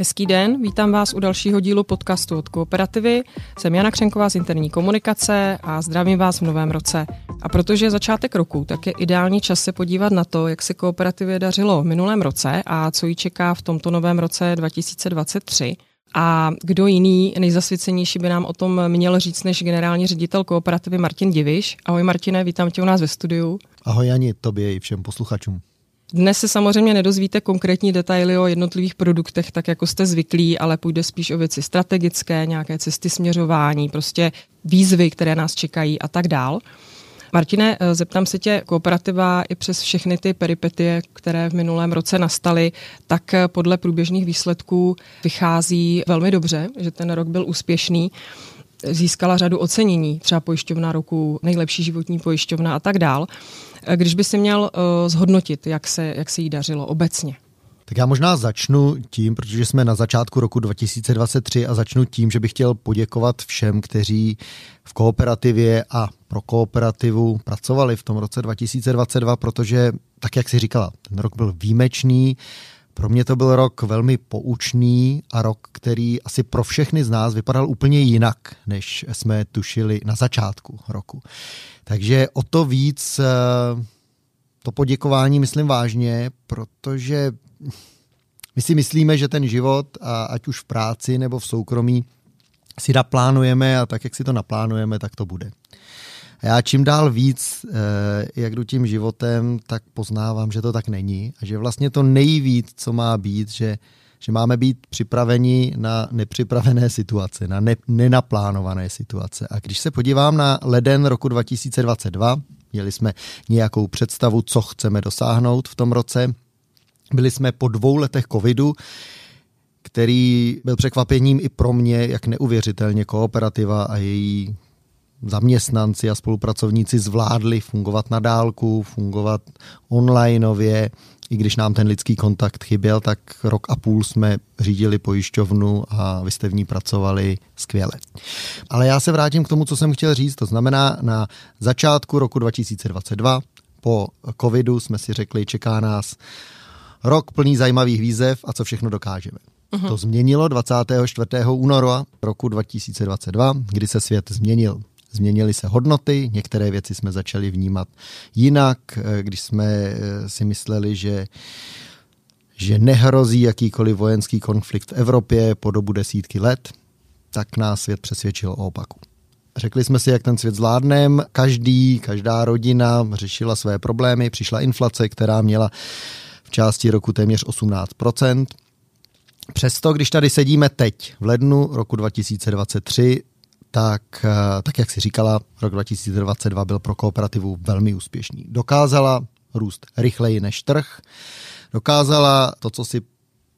Hezký den, vítám vás u dalšího dílu podcastu od Kooperativy. Jsem Jana Křenková z interní komunikace a zdravím vás v novém roce. A protože je začátek roku, tak je ideální čas se podívat na to, jak se kooperativě dařilo v minulém roce a co ji čeká v tomto novém roce 2023. A kdo jiný, nejzasvěcenější by nám o tom měl říct než generální ředitel kooperativy Martin Diviš. Ahoj Martine, vítám tě u nás ve studiu. Ahoj Jani, tobě i všem posluchačům. Dnes se samozřejmě nedozvíte konkrétní detaily o jednotlivých produktech, tak jako jste zvyklí, ale půjde spíš o věci strategické, nějaké cesty směřování, prostě výzvy, které nás čekají a tak dál. Martine, eh, zeptám se tě, kooperativa i přes všechny ty peripetie, které v minulém roce nastaly, tak eh, podle průběžných výsledků vychází velmi dobře, že ten rok byl úspěšný získala řadu ocenění, třeba pojišťovna roku, nejlepší životní pojišťovna a tak dál. Když by si měl uh, zhodnotit, jak se, jak se jí dařilo obecně? Tak já možná začnu tím, protože jsme na začátku roku 2023 a začnu tím, že bych chtěl poděkovat všem, kteří v kooperativě a pro kooperativu pracovali v tom roce 2022, protože, tak jak si říkala, ten rok byl výjimečný, pro mě to byl rok velmi poučný a rok, který asi pro všechny z nás vypadal úplně jinak, než jsme tušili na začátku roku. Takže o to víc eh, to poděkování myslím vážně, protože my si myslíme, že ten život, ať už v práci nebo v soukromí, si naplánujeme a tak, jak si to naplánujeme, tak to bude. A já čím dál víc, eh, jak jdu tím životem, tak poznávám, že to tak není a že vlastně to nejvíc, co má být, že, že máme být připraveni na nepřipravené situace, na ne, nenaplánované situace. A když se podívám na leden roku 2022, měli jsme nějakou představu, co chceme dosáhnout v tom roce, byli jsme po dvou letech covidu, který byl překvapením i pro mě, jak neuvěřitelně kooperativa a její zaměstnanci a spolupracovníci zvládli fungovat na dálku, fungovat onlineově, i když nám ten lidský kontakt chyběl, tak rok a půl jsme řídili pojišťovnu a vy jste v ní pracovali skvěle. Ale já se vrátím k tomu, co jsem chtěl říct, to znamená na začátku roku 2022 po covidu jsme si řekli, čeká nás rok plný zajímavých výzev a co všechno dokážeme. Uh-huh. To změnilo 24. února roku 2022, kdy se svět změnil. Změnily se hodnoty, některé věci jsme začali vnímat jinak, eh, když jsme eh, si mysleli, že že nehrozí jakýkoliv vojenský konflikt v Evropě po dobu desítky let, tak nás svět přesvědčil o opaku. Řekli jsme si, jak ten svět zvládneme. Každý, každá rodina řešila své problémy. Přišla inflace, která měla v části roku téměř 18% Přesto, když tady sedíme teď, v lednu roku 2023, tak, eh, tak jak si říkala, rok 2022 byl pro kooperativu velmi úspěšný. Dokázala růst rychleji než trh, dokázala to, co si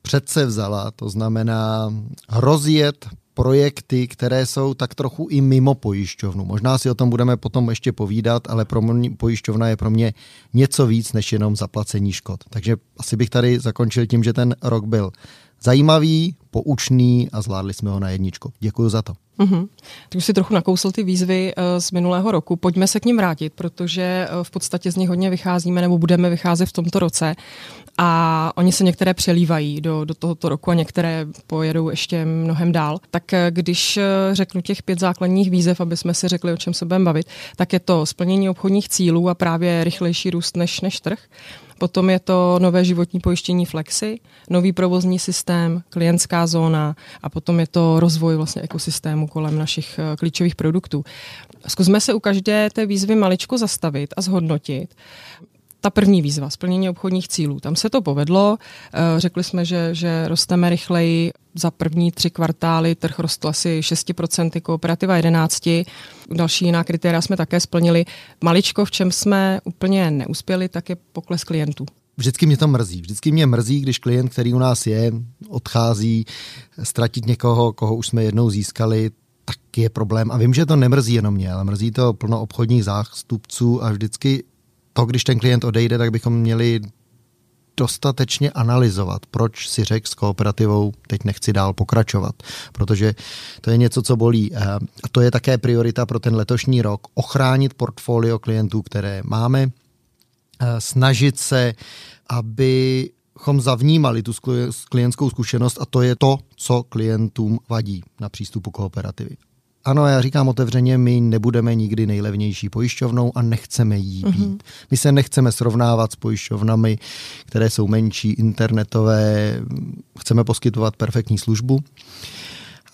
přece vzala, to znamená rozjet projekty, které jsou tak trochu i mimo pojišťovnu. Možná si o tom budeme potom ještě povídat, ale pro mě pojišťovna je pro mě něco víc než jenom zaplacení škod. Takže asi bych tady zakončil tím, že ten rok byl zajímavý, poučný a zvládli jsme ho na jedničku. Děkuji za to. Mm-hmm. Ty už si trochu nakousl ty výzvy uh, z minulého roku. Pojďme se k ním vrátit, protože uh, v podstatě z nich hodně vycházíme nebo budeme vycházet v tomto roce. A oni se některé přelívají do, do tohoto roku a některé pojedou ještě mnohem dál. Tak uh, když řeknu těch pět základních výzev, aby jsme si řekli, o čem se budeme bavit, tak je to splnění obchodních cílů a právě rychlejší růst než, než trh. Potom je to nové životní pojištění Flexi, nový provozní systém, klientská zóna a potom je to rozvoj vlastně ekosystému kolem našich eh, klíčových produktů. Zkusme se u každé té výzvy maličko zastavit a zhodnotit, ta první výzva, splnění obchodních cílů. Tam se to povedlo. Eh, řekli jsme, že, že rosteme rychleji. Za první tři kvartály trh rostl asi 6%, kooperativa 11%. Další jiná kritéria jsme také splnili. Maličko, v čem jsme úplně neuspěli, tak je pokles klientů. Vždycky mě to mrzí. Vždycky mě mrzí, když klient, který u nás je, odchází, ztratit někoho, koho už jsme jednou získali, tak je problém. A vím, že to nemrzí jenom mě, ale mrzí to plno obchodních zástupců a vždycky to, když ten klient odejde, tak bychom měli dostatečně analyzovat, proč si řekl s kooperativou, teď nechci dál pokračovat, protože to je něco, co bolí. Eh, a to je také priorita pro ten letošní rok, ochránit portfolio klientů, které máme, eh, snažit se, aby abychom zavnímali tu klientskou zkušenost a to je to, co klientům vadí na přístupu kooperativy. Ano, já říkám otevřeně, my nebudeme nikdy nejlevnější pojišťovnou a nechceme jí být. Mm-hmm. My se nechceme srovnávat s pojišťovnami, které jsou menší, internetové, chceme poskytovat perfektní službu.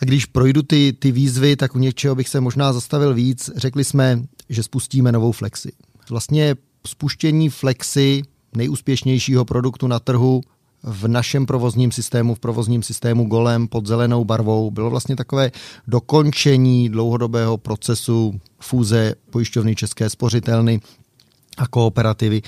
A když projdu ty, ty výzvy, tak u něčeho bych se možná zastavil víc. Řekli jsme, že spustíme novou Flexi. Vlastně spuštění Flexi, nejúspěšnějšího produktu na trhu, v našem provozním systému, v provozním systému golem pod zelenou barvou, bylo vlastně takové dokončení dlouhodobého procesu fúze pojišťovny České spořitelny a kooperativy.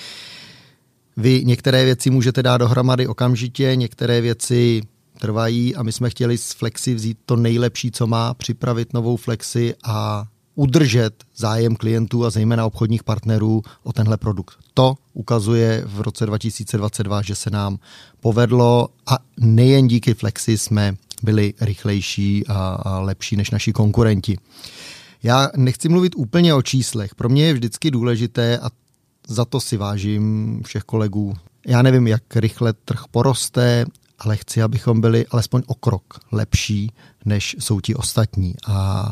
Vy některé věci můžete dát dohromady okamžitě, některé věci trvají a my jsme chtěli z Flexi vzít to nejlepší, co má, připravit novou Flexi a udržet zájem klientů a zejména obchodních partnerů o tenhle produkt. To ukazuje v roce 2022, že se nám povedlo a nejen díky Flexi jsme byli rychlejší a, a lepší než naši konkurenti. Já nechci mluvit úplně o číslech. Pro mě je vždycky důležité a za to si vážím všech kolegů. Já nevím, jak rychle trh poroste, ale chci, abychom byli alespoň o krok lepší, než jsou ti ostatní. A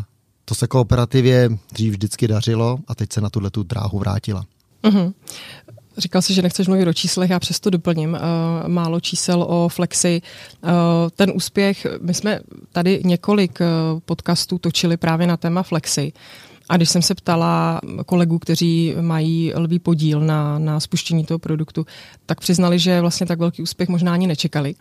to se kooperativě dřív vždycky dařilo a teď se na tuhle tu dráhu vrátila. Mm-hmm. Říkal jsi, že nechceš mluvit o číslech, já přesto doplním uh, málo čísel o Flexi. Uh, ten úspěch, my jsme tady několik uh, podcastů točili právě na téma Flexi. A když jsem se ptala kolegů, kteří mají lvý podíl na, na spuštění toho produktu, tak přiznali, že vlastně tak velký úspěch možná ani nečekali.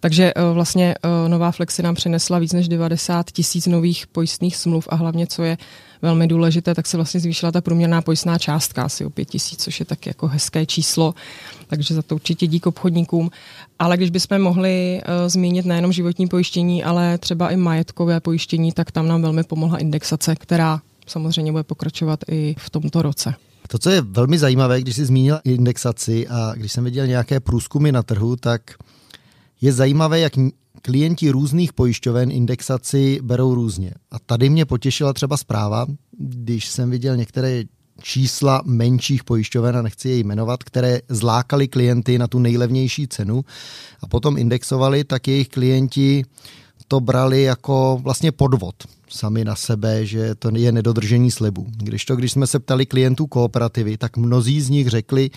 Takže uh, vlastně uh, nová Flexi nám přinesla víc než 90 tisíc nových pojistných smluv a hlavně, co je velmi důležité, tak se vlastně zvýšila ta průměrná pojistná částka asi o 5 tisíc, což je tak jako hezké číslo, takže za to určitě dík obchodníkům. Ale když bychom mohli uh, zmínit nejenom životní pojištění, ale třeba i majetkové pojištění, tak tam nám velmi pomohla indexace, která samozřejmě bude pokračovat i v tomto roce. To, co je velmi zajímavé, když jsi zmínil indexaci a když jsem viděl nějaké průzkumy na trhu, tak je zajímavé, jak klienti různých pojišťoven indexaci berou různě. A tady mě potěšila třeba zpráva, když jsem viděl některé čísla menších pojišťoven, a nechci je jmenovat, které zlákali klienty na tu nejlevnější cenu a potom indexovali, tak jejich klienti to brali jako vlastně podvod sami na sebe, že to je nedodržení slibu. Když to, když jsme se ptali klientů kooperativy, tak mnozí z nich řekli,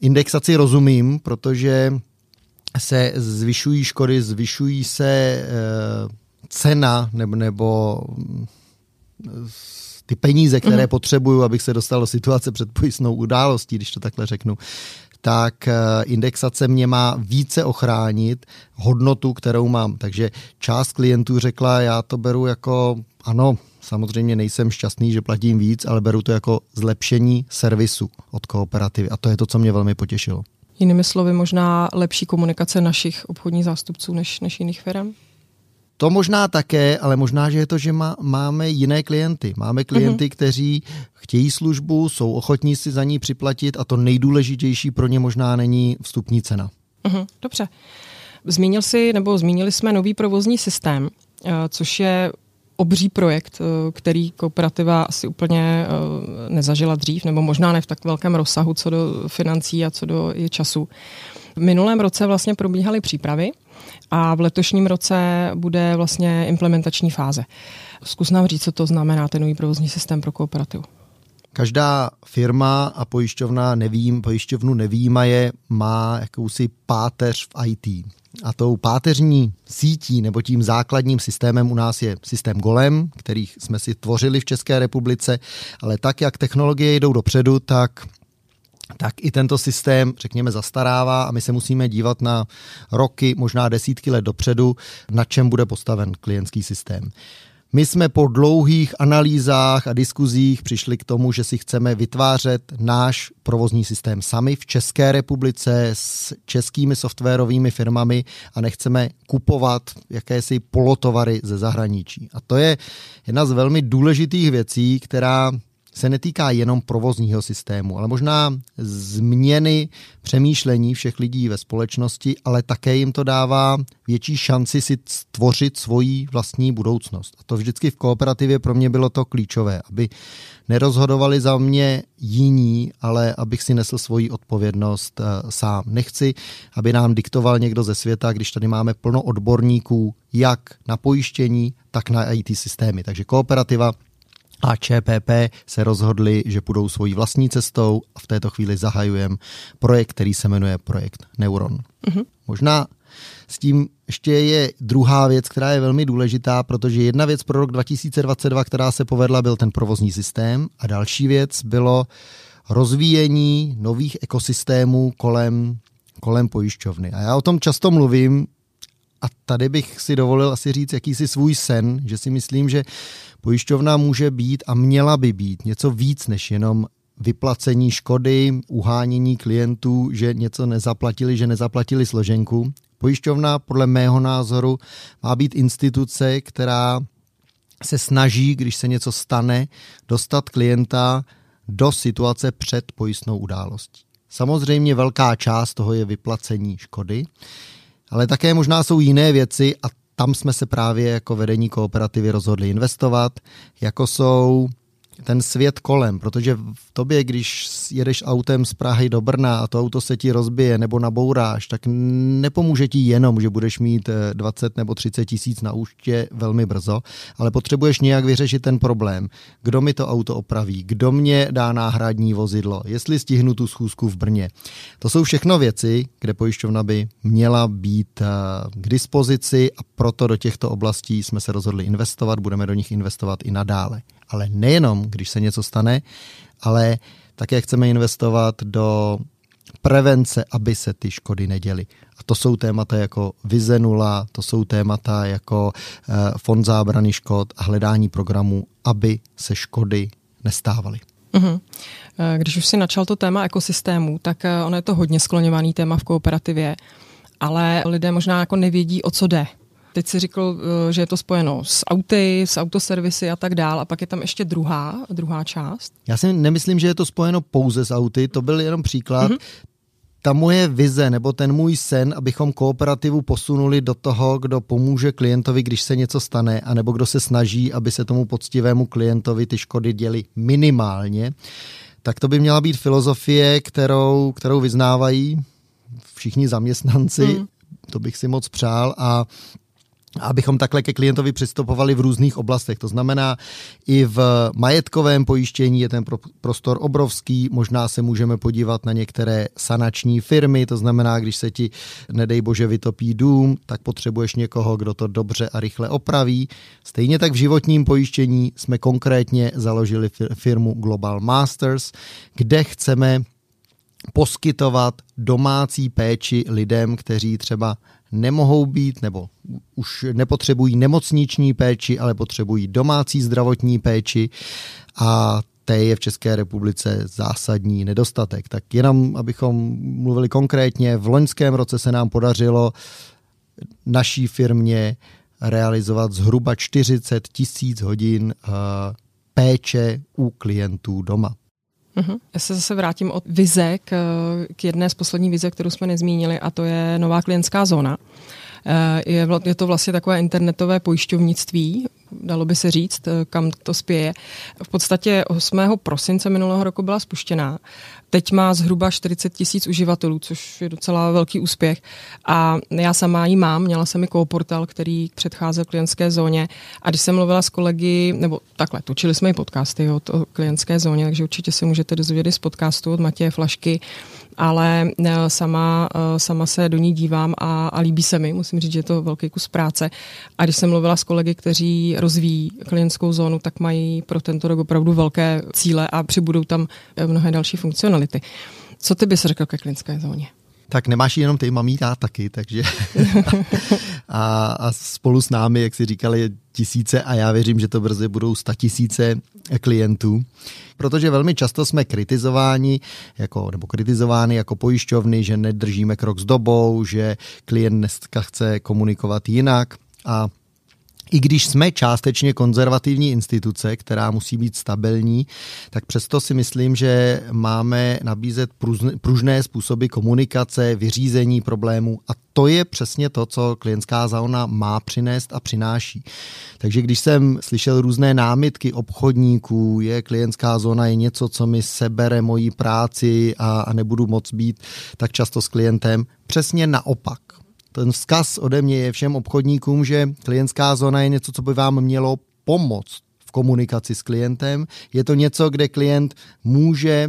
indexaci rozumím, protože se zvyšují škody, zvyšují se e, cena nebo, nebo ty peníze, které mm. potřebuju, abych se dostal do situace před pojistnou událostí, když to takhle řeknu, tak eh, indexace mě má více ochránit hodnotu, kterou mám. Takže část klientů řekla, já to beru jako, ano, samozřejmě nejsem šťastný, že platím víc, ale beru to jako zlepšení servisu od kooperativy. A to je to, co mě velmi potěšilo. Jinými slovy, možná lepší komunikace našich obchodních zástupců než, než jiných firm? To možná také, ale možná, že je to, že má, máme jiné klienty. Máme klienty, mm-hmm. kteří chtějí službu, jsou ochotní si za ní připlatit a to nejdůležitější pro ně možná není vstupní cena. Mm-hmm, dobře. Zmínil si, nebo zmínili jsme nový provozní systém, eh, což je obří projekt, eh, který kooperativa asi úplně eh, nezažila dřív, nebo možná ne v tak velkém rozsahu co do financí a co do času. V minulém roce vlastně probíhaly přípravy a v letošním roce bude vlastně implementační fáze. Zkus nám říct, co to znamená ten nový provozní systém pro kooperativu. Každá firma a pojišťovna nevím, pojišťovnu nevýjímaje má jakousi páteř v IT. A tou páteřní sítí nebo tím základním systémem u nás je systém Golem, který jsme si tvořili v České republice, ale tak, jak technologie jdou dopředu, tak tak i tento systém, řekněme, zastarává a my se musíme dívat na roky, možná desítky let dopředu, na čem bude postaven klientský systém. My jsme po dlouhých analýzách a diskuzích přišli k tomu, že si chceme vytvářet náš provozní systém sami v České republice s českými softwarovými firmami a nechceme kupovat jakési polotovary ze zahraničí. A to je jedna z velmi důležitých věcí, která se netýká jenom provozního systému, ale možná změny přemýšlení všech lidí ve společnosti, ale také jim to dává větší šanci si stvořit svoji vlastní budoucnost. A to vždycky v kooperativě pro mě bylo to klíčové, aby nerozhodovali za mě jiní, ale abych si nesl svoji odpovědnost uh, sám. Nechci, aby nám diktoval někdo ze světa, když tady máme plno odborníků, jak na pojištění, tak na IT systémy. Takže kooperativa a ČPP se rozhodli, že půjdou svojí vlastní cestou a v této chvíli zahajujeme projekt, který se jmenuje projekt Neuron. Mm-hmm. Možná s tím ještě je druhá věc, která je velmi důležitá, protože jedna věc pro rok 2022, která se povedla, byl ten provozní systém a další věc bylo rozvíjení nových ekosystémů kolem, kolem pojišťovny. A já o tom často mluvím a tady bych si dovolil asi říct jakýsi svůj sen, že si myslím, že Pojišťovna může být a měla by být něco víc než jenom vyplacení škody, uhánění klientů, že něco nezaplatili, že nezaplatili složenku. Pojišťovna podle mého názoru má být instituce, která se snaží, když se něco stane, dostat klienta do situace před pojistnou událostí. Samozřejmě velká část toho je vyplacení škody, ale také možná jsou jiné věci a tam jsme se právě jako vedení kooperativy rozhodli investovat, jako jsou ten svět kolem, protože v tobě, když jedeš autem z Prahy do Brna a to auto se ti rozbije nebo nabouráš, tak nepomůže ti jenom, že budeš mít 20 eh, nebo 30 tisíc na účtě velmi brzo, ale potřebuješ nějak vyřešit ten problém. Kdo mi to auto opraví? Kdo mě dá náhradní vozidlo? Jestli stihnu tu schůzku v Brně? To jsou všechno věci, kde pojišťovna by měla být eh, k dispozici a proto do těchto oblastí jsme se rozhodli investovat, budeme do nich investovat i nadále ale nejenom, když se něco stane, ale také chceme investovat do prevence, aby se ty škody neděly. A to jsou témata jako Vize nula, to jsou témata jako eh, Fond zábrany škod a hledání programů, aby se škody nestávaly. Uh-huh. Když už si načal to téma ekosystému, tak eh, ono je to hodně skloněvaný téma v kooperativě, ale lidé možná jako nevědí, o co jde. Teď si řekl, eh, že je to spojeno s auty, s autoservisy a tak dál. A pak je tam ještě druhá, druhá část. Já si nemyslím, že je to spojeno pouze s auty, to byl jenom příklad. Mm-hmm. Ta moje vize nebo ten můj sen, abychom kooperativu posunuli do toho, kdo pomůže klientovi, když se něco stane, anebo kdo se snaží, aby se tomu poctivému klientovi ty škody děly minimálně, tak to by měla být filozofie, kterou, kterou vyznávají všichni zaměstnanci. Mm. To bych si moc přál a abychom takhle ke klientovi přistupovali v různých oblastech. To znamená, i v majetkovém pojištění je ten prostor obrovský, možná se můžeme podívat na některé sanační firmy, to znamená, když se ti, nedej bože, vytopí dům, tak potřebuješ někoho, kdo to dobře a rychle opraví. Stejně tak v životním pojištění jsme konkrétně založili firmu Global Masters, kde chceme poskytovat domácí péči lidem, kteří třeba nemohou být nebo už nepotřebují nemocniční péči, ale potřebují domácí zdravotní péči a té je v České republice zásadní nedostatek. Tak jenom, abychom mluvili konkrétně, v loňském roce se nám podařilo naší firmě realizovat zhruba 40 tisíc hodin uh, péče u klientů doma. Uh-huh. Já se zase vrátím od vize k, k jedné z poslední vize, kterou jsme nezmínili, a to je nová klientská zóna. Eh, je, je to vlastně takové internetové pojišťovnictví, dalo by se říct, eh, kam to spěje. V podstatě 8. prosince minulého roku byla spuštěná. Teď má zhruba 40 tisíc uživatelů, což je docela velký úspěch. A já sama ji mám, měla jsem i portál, který předcházel klientské zóně. A když jsem mluvila s kolegy, nebo takhle, točili jsme i podcasty o, o klientské zóně, takže určitě se můžete dozvědět z podcastu od Matěje Flašky, ale eh, sama, eh, sama se do ní dívám a, a líbí se mi. Musím říct, že je to velký kus práce. A když jsem mluvila s kolegy, kteří rozvíjí klientskou zónu, tak mají pro tento rok opravdu velké cíle a přibudou tam eh, mnohé další funkcionality. Co ty bys řekl ke klientské zóně? tak nemáš jenom ty, mamí já taky, takže a, a spolu s námi, jak si říkali, tisíce a já věřím, že to brzy budou sta tisíce klientů, protože velmi často jsme kritizováni, jako, nebo kritizovány jako pojišťovny, že nedržíme krok s dobou, že klient dneska chce komunikovat jinak. A i když jsme částečně konzervativní instituce, která musí být stabilní, tak přesto si myslím, že máme nabízet pružné způsoby komunikace, vyřízení problémů a to je přesně to, co klientská zóna má přinést a přináší. Takže když jsem slyšel různé námitky obchodníků, je klientská zóna je něco, co mi sebere moji práci a, a nebudu moc být tak často s klientem, přesně naopak ten vzkaz ode mě je všem obchodníkům, že klientská zóna je něco, co by vám mělo pomoct v komunikaci s klientem. Je to něco, kde klient může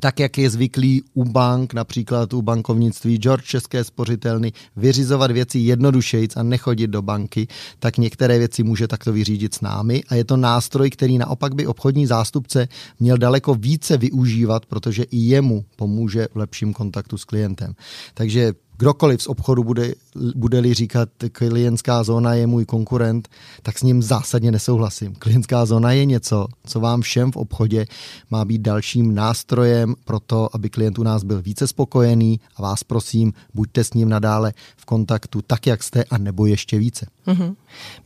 tak jak je zvyklý u bank, například u bankovnictví George České spořitelny, vyřizovat věci jednodušejc a nechodit do banky, tak některé věci může takto vyřídit s námi a je to nástroj, který naopak by obchodní zástupce měl daleko více využívat, protože i jemu pomůže v lepším kontaktu s klientem. Takže kdokoliv z obchodu bude, bude-li říkat, klientská zóna je můj konkurent, tak s ním zásadně nesouhlasím. Klientská zóna je něco, co vám všem v obchodě má být dalším nástrojem pro to, aby klient u nás byl více spokojený a vás prosím, buďte s ním nadále v kontaktu tak, jak jste a nebo ještě více. Mm-hmm.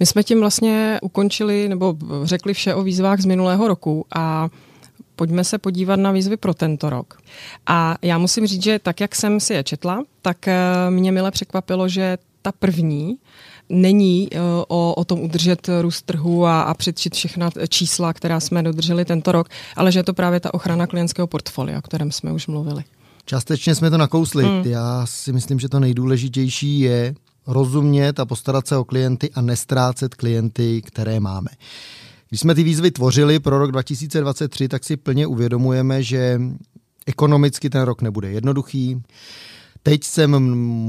My jsme tím vlastně ukončili nebo řekli vše o výzvách z minulého roku a pojďme se podívat na výzvy pro tento rok. A já musím říct, že tak, jak jsem si je četla, tak eh, mě mile překvapilo, že ta první není eh, o, o tom udržet růst trhu a, a předčit všechna čísla, která jsme dodrželi tento rok, ale že je to právě ta ochrana klientského portfolia, o kterém jsme už mluvili. Částečně jsme to nakousli. Hmm. Já si myslím, že to nejdůležitější je rozumět a postarat se o klienty a nestrácet klienty, které máme. Když jsme ty výzvy tvořili pro rok 2023, tak si plně uvědomujeme, že ekonomicky ten rok nebude jednoduchý. Teď jsem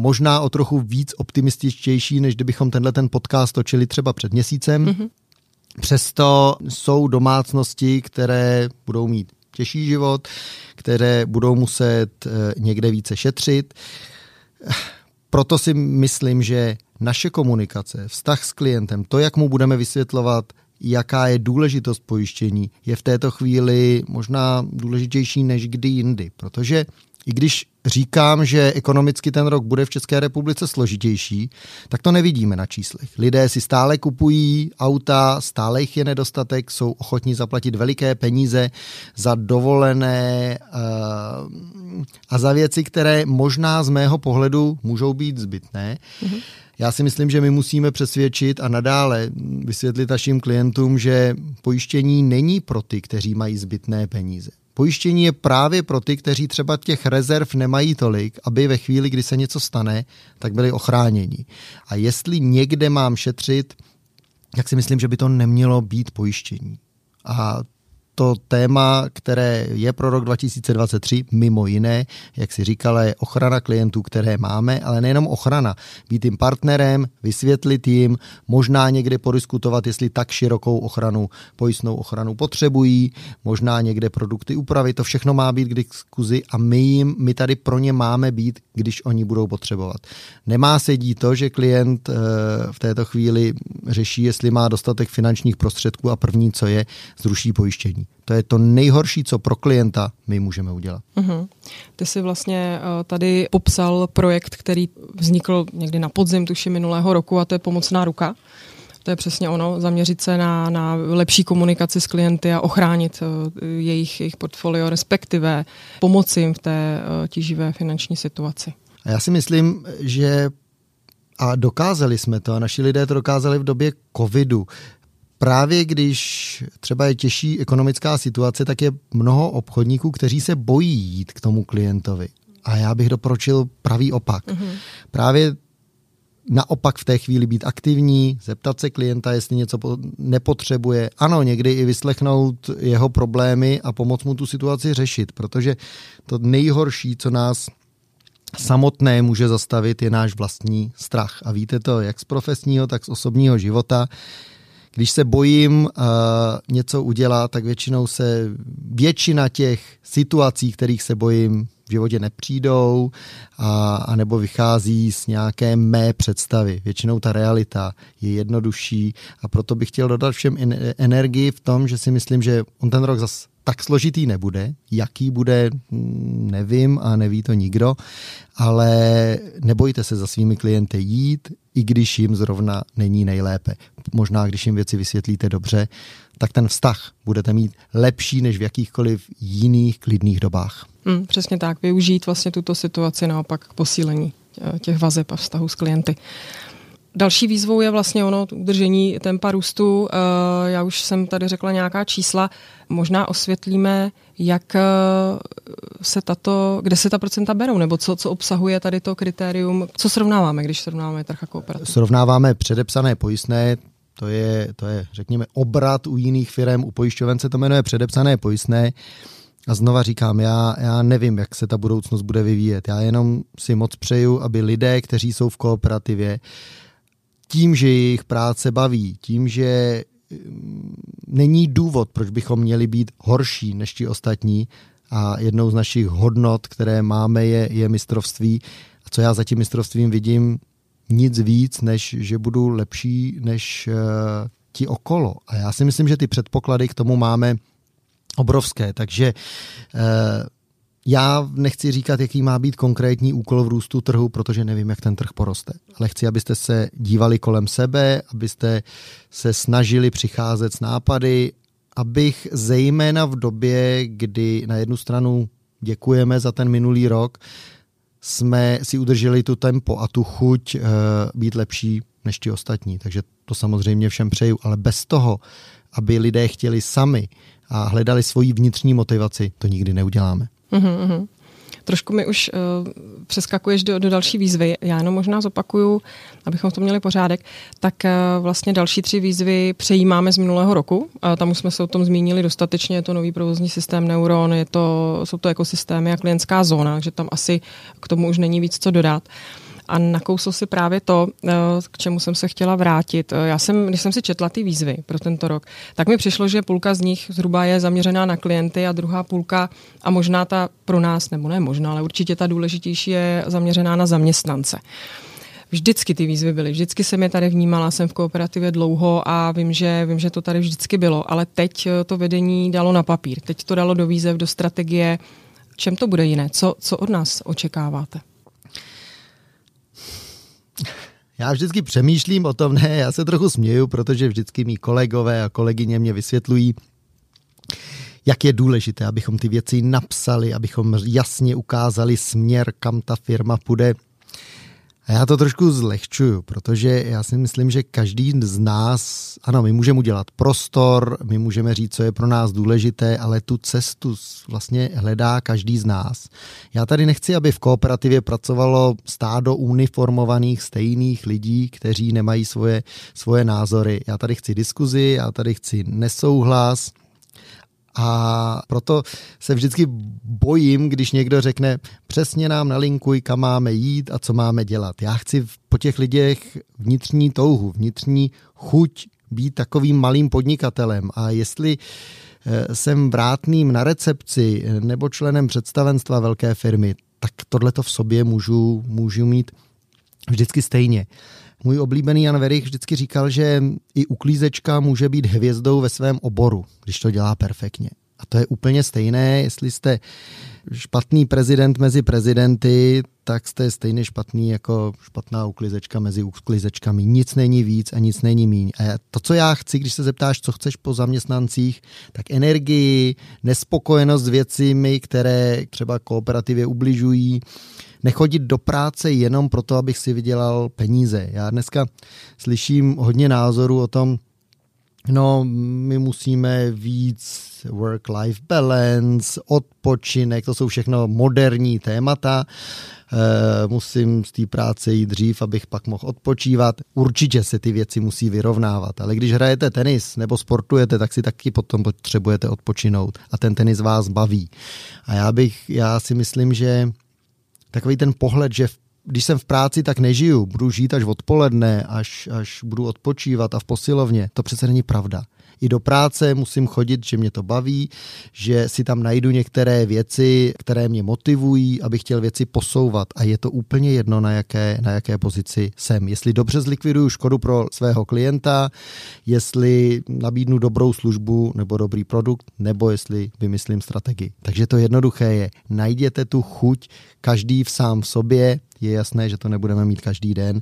možná o trochu víc optimističtější, než kdybychom tenhle ten podcast točili třeba před měsícem. Mm-hmm. Přesto jsou domácnosti, které budou mít těžší život, které budou muset eh, někde více šetřit. Proto si myslím, že naše komunikace, vztah s klientem, to, jak mu budeme vysvětlovat jaká je důležitost pojištění, je v této chvíli možná důležitější než kdy jindy, protože i když říkám, že ekonomicky ten rok bude v České republice složitější, tak to nevidíme na číslech. Lidé si stále kupují auta, stále jich je nedostatek, jsou ochotní zaplatit veliké peníze za dovolené uh, a za věci, které možná z mého pohledu můžou být zbytné. Mm-hmm. Já si myslím, že my musíme přesvědčit a nadále vysvětlit našim klientům, že pojištění není pro ty, kteří mají zbytné peníze. Pojištění je právě pro ty, kteří třeba těch rezerv nemají tolik, aby ve chvíli, kdy se něco stane, tak byli ochráněni. A jestli někde mám šetřit, tak si myslím, že by to nemělo být pojištění. A to téma, které je pro rok 2023, mimo jiné, jak si říkala, je ochrana klientů, které máme, ale nejenom ochrana. Být jim partnerem, vysvětlit jim, možná někde podiskutovat, jestli tak širokou ochranu, pojistnou ochranu potřebují, možná někde produkty upravit. To všechno má být k diskuzi a my jim, my tady pro ně máme být, když oni budou potřebovat. Nemá se dít to, že klient eh, v této chvíli řeší, jestli má dostatek finančních prostředků a první, co je, zruší pojištění. To je to nejhorší, co pro klienta my můžeme udělat. Uh-huh. Ty jsi vlastně uh, tady popsal projekt, který vznikl někdy na podzim tuši minulého roku a to je pomocná ruka. To je přesně ono, zaměřit se na, na lepší komunikaci s klienty a ochránit uh, jejich, jejich portfolio, respektive pomoci jim v té uh, tíživé finanční situaci. A já si myslím, že a dokázali jsme to a naši lidé to dokázali v době covidu, právě když třeba je těžší ekonomická situace, tak je mnoho obchodníků, kteří se bojí jít k tomu klientovi. A já bych doporučil pravý opak. Mm-hmm. Právě naopak v té chvíli být aktivní, zeptat se klienta, jestli něco nepotřebuje. Ano, někdy i vyslechnout jeho problémy a pomoct mu tu situaci řešit, protože to nejhorší, co nás samotné může zastavit, je náš vlastní strach. A víte to jak z profesního, tak z osobního života. Když se bojím uh, něco udělat, tak většinou se většina těch situací, kterých se bojím, v životě nepřijdou a, a nebo vychází z nějaké mé představy. Většinou ta realita je jednodušší a proto bych chtěl dodat všem energii v tom, že si myslím, že on ten rok zas tak složitý nebude. Jaký bude, nevím a neví to nikdo, ale nebojte se za svými klienty jít, i když jim zrovna není nejlépe. Možná, když jim věci vysvětlíte dobře, tak ten vztah budete mít lepší než v jakýchkoliv jiných klidných dobách. Hmm, přesně tak, využít vlastně tuto situaci naopak k posílení eh, těch vazeb a vztahu s klienty. Další výzvou je vlastně ono udržení tempa růstu. Eh, já už jsem tady řekla nějaká čísla. Možná osvětlíme, jak eh, se tato, kde se ta procenta berou, nebo co, co obsahuje tady to kritérium. Co srovnáváme, když srovnáváme trh a kooperaci? Srovnáváme předepsané pojistné, to je, to je, řekněme, obrat u jiných firm, u pojišťoven se to jmenuje předepsané pojistné. A znova říkám, já, já nevím, jak se ta budoucnost bude vyvíjet. Já jenom si moc přeju, aby lidé, kteří jsou v kooperativě, tím, že jejich práce baví, tím, že mm, není důvod, proč bychom měli být horší než ti ostatní a jednou z našich hodnot, které máme, je, je mistrovství. A co já za tím mistrovstvím vidím, nic víc, než že budu lepší než uh, ti okolo. A já si myslím, že ty předpoklady k tomu máme obrovské, takže uh, já nechci říkat, jaký má být konkrétní úkol v růstu trhu, protože nevím, jak ten trh poroste. Ale chci, abyste se dívali kolem sebe, abyste se snažili přicházet s nápady, abych zejména v době, kdy na jednu stranu děkujeme za ten minulý rok, jsme si udrželi tu tempo a tu chuť uh, být lepší než ti ostatní. Takže to samozřejmě všem přeju, ale bez toho, aby lidé chtěli sami a hledali svoji vnitřní motivaci, to nikdy neuděláme. Mm-hmm. Trošku mi už uh, přeskakuješ do, do další výzvy. Já jenom možná zopakuju, abychom to měli pořádek. Tak uh, vlastně další tři výzvy přejímáme z minulého roku. Uh, tam už jsme se o tom zmínili dostatečně. Je to nový provozní systém Neuron, je to, jsou to ekosystémy a klientská zóna, takže tam asi k tomu už není víc co dodat. Uh, a nakousl si právě to, eh, k čemu jsem se chtěla vrátit. Eh, já jsem, když jsem si četla ty výzvy pro tento rok, tak mi přišlo, že půlka z nich zhruba je zaměřená na klienty a druhá půlka, a možná ta pro nás, nebo ne možná, ale určitě ta důležitější je zaměřená na zaměstnance. Vždycky ty výzvy byly, vždycky jsem je tady vnímala, jsem v kooperativě dlouho a vím že, vím, že to tady vždycky bylo, ale teď eh, to vedení dalo na papír, teď to dalo do výzev, do strategie. Čem to bude jiné? Co, co od nás očekáváte? Já vždycky přemýšlím o tom, ne, já se trochu směju, protože vždycky mý kolegové a kolegyně mě vysvětlují, jak je důležité, abychom ty věci napsali, abychom jasně ukázali směr, kam ta firma půjde. A já to trošku zlehčuju, protože já si myslím, že každý z nás, ano, my můžeme udělat prostor, my můžeme říct, co je pro nás důležité, ale tu cestu vlastně hledá každý z nás. Já tady nechci, aby v kooperativě pracovalo stádo uniformovaných stejných lidí, kteří nemají svoje, svoje názory. Já tady chci diskuzi, já tady chci nesouhlas, a proto se vždycky bojím, když někdo řekne, přesně nám nalinkuj, kam máme jít a co máme dělat. Já chci po těch lidech vnitřní touhu, vnitřní chuť být takovým malým podnikatelem. A jestli eh, jsem vrátným na recepci nebo členem představenstva velké firmy, tak tohle to v sobě můžu, můžu mít vždycky stejně. Můj oblíbený Jan Verich vždycky říkal, že i uklízečka může být hvězdou ve svém oboru, když to dělá perfektně. A to je úplně stejné, jestli jste špatný prezident mezi prezidenty, tak jste stejně špatný jako špatná uklizečka mezi uklizečkami. Nic není víc a nic není míň. A to, co já chci, když se zeptáš, co chceš po zaměstnancích, tak energii, nespokojenost s věcmi, které třeba kooperativě ubližují, nechodit do práce jenom proto, abych si vydělal peníze. Já dneska slyším hodně názorů o tom, no my musíme víc work-life balance, odpočinek, to jsou všechno moderní témata. E, musím z té práce jít dřív, abych pak mohl odpočívat. Určitě se ty věci musí vyrovnávat, ale když hrajete tenis nebo sportujete, tak si taky potom potřebujete odpočinout a ten tenis vás baví. A já bych, já si myslím, že takový ten pohled, že když jsem v práci, tak nežiju, budu žít až odpoledne, až, až budu odpočívat a v posilovně. To přece není pravda. I do práce musím chodit, že mě to baví, že si tam najdu některé věci, které mě motivují, abych chtěl věci posouvat. A je to úplně jedno, na jaké, na jaké pozici jsem. Jestli dobře zlikviduju škodu pro svého klienta, jestli nabídnu dobrou službu nebo dobrý produkt, nebo jestli vymyslím strategii. Takže to jednoduché je, najděte tu chuť, každý v sám v sobě, je jasné, že to nebudeme mít každý den,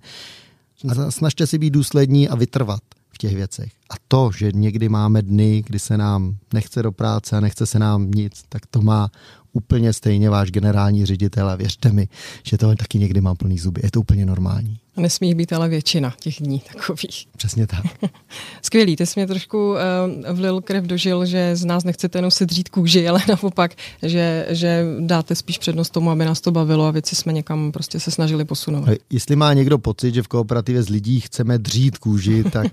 a snažte si být důslední a vytrvat v těch věcech. A to, že někdy máme dny, kdy se nám nechce do práce a nechce se nám nic, tak to má úplně stejně váš generální ředitel a věřte mi, že to taky někdy mám plný zuby. Je to úplně normální. A nesmí být ale většina těch dní takových. Přesně tak. Skvělý, ty jsi mě trošku uh, vlil krev dožil, že z nás nechcete jenom se dřít kůži, ale naopak, že, že dáte spíš přednost tomu, aby nás to bavilo a věci jsme někam prostě se snažili posunout. Jestli má někdo pocit, že v kooperativě z lidí chceme dřít kůži, tak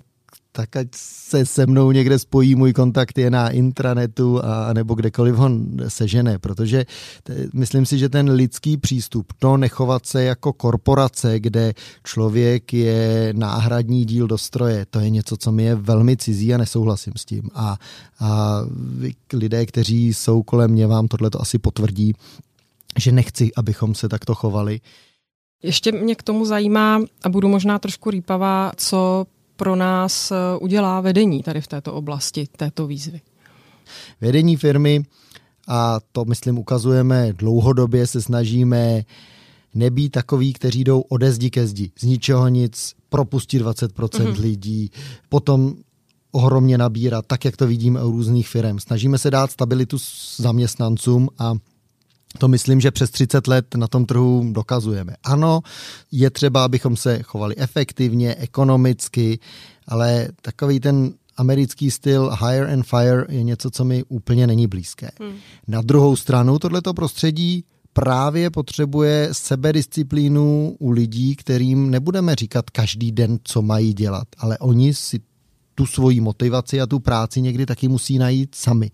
tak ať se se mnou někde spojí, můj kontakt je na intranetu a nebo kdekoliv ho sežene, protože t- myslím si, že ten lidský přístup, to nechovat se jako korporace, kde člověk je náhradní díl do stroje, to je něco, co mi je velmi cizí a nesouhlasím s tím. A, a lidé, kteří jsou kolem mě, vám tohle to asi potvrdí, že nechci, abychom se takto chovali. Ještě mě k tomu zajímá, a budu možná trošku rýpavá, co pro nás eh, udělá vedení tady v této oblasti, této výzvy? Vedení firmy, a to myslím ukazujeme dlouhodobě, se snažíme nebýt takový, kteří jdou ode zdi ke zdi. Z ničeho nic, propustí 20% mm-hmm. lidí, potom ohromně nabírat, tak jak to vidíme u různých firm. Snažíme se dát stabilitu zaměstnancům a to myslím, že přes 30 let na tom trhu dokazujeme. Ano, je třeba, abychom se chovali efektivně, ekonomicky, ale takový ten americký styl hire and fire je něco, co mi úplně není blízké. Hmm. Na druhou stranu tohleto prostředí právě potřebuje sebedisciplínu u lidí, kterým nebudeme říkat každý den, co mají dělat, ale oni si tu svoji motivaci a tu práci někdy taky musí najít sami.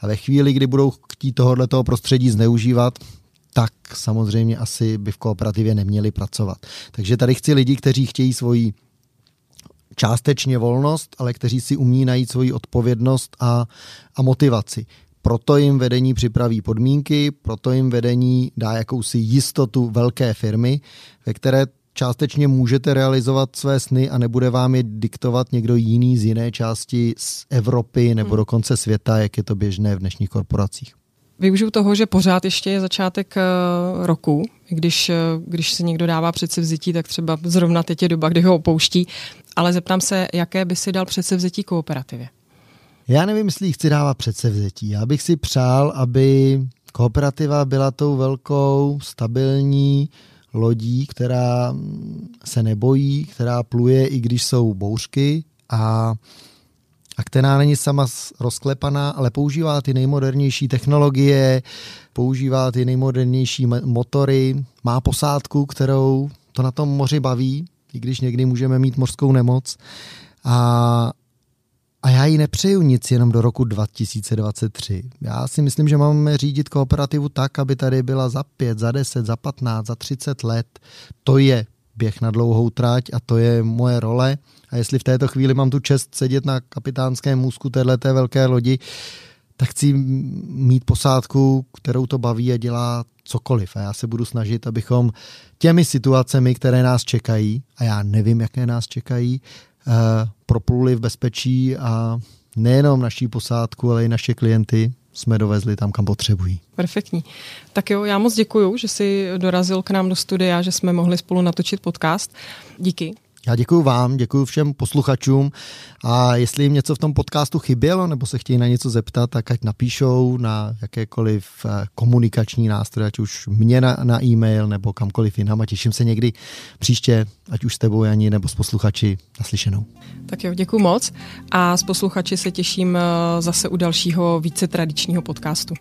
A ve chvíli, kdy budou chtít tohoto prostředí zneužívat, tak samozřejmě asi by v kooperativě neměli pracovat. Takže tady chci lidi, kteří chtějí svoji částečně volnost, ale kteří si umí najít svoji odpovědnost a, a motivaci. Proto jim vedení připraví podmínky, proto jim vedení dá jakousi jistotu velké firmy, ve které částečně můžete realizovat své sny a nebude vám je diktovat někdo jiný z jiné části z Evropy nebo hmm. dokonce světa, jak je to běžné v dnešních korporacích. Využiju toho, že pořád ještě je začátek eh, roku, když, eh, když se někdo dává předsevzetí, tak třeba zrovna teď je doba, kdy ho opouští, ale zeptám se, jaké by si dal předsevzetí kooperativě? Já nevím, jestli chci dávat předsevzetí. Já bych si přál, aby kooperativa byla tou velkou, stabilní, lodí, která se nebojí, která pluje, i když jsou bouřky a, a která není sama rozklepaná, ale používá ty nejmodernější technologie, používá ty nejmodernější motory, má posádku, kterou to na tom moři baví, i když někdy můžeme mít mořskou nemoc. A, a já jí nepřeju nic jenom do roku 2023. Já si myslím, že máme řídit kooperativu tak, aby tady byla za 5, za 10, za 15, za 30 let. To je běh na dlouhou trať a to je moje role. A jestli v této chvíli mám tu čest sedět na kapitánském můzku téhleté velké lodi, tak chci mít posádku, kterou to baví a dělá cokoliv. A já se budu snažit, abychom těmi situacemi, které nás čekají, a já nevím, jaké nás čekají, propluli v bezpečí a nejenom naší posádku, ale i naše klienty jsme dovezli tam, kam potřebují. Perfektní. Tak jo, já moc děkuju, že jsi dorazil k nám do studia, že jsme mohli spolu natočit podcast. Díky. Já děkuji vám, děkuji všem posluchačům a jestli jim něco v tom podcastu chybělo nebo se chtějí na něco zeptat, tak ať napíšou na jakékoliv eh, komunikační nástroj, ať už mě na, na e-mail nebo kamkoliv jinam a těším se někdy příště, ať už s tebou, Janí, nebo s posluchači naslyšenou. Tak jo, děkuji moc a s posluchači se těším eh, zase u dalšího více tradičního podcastu.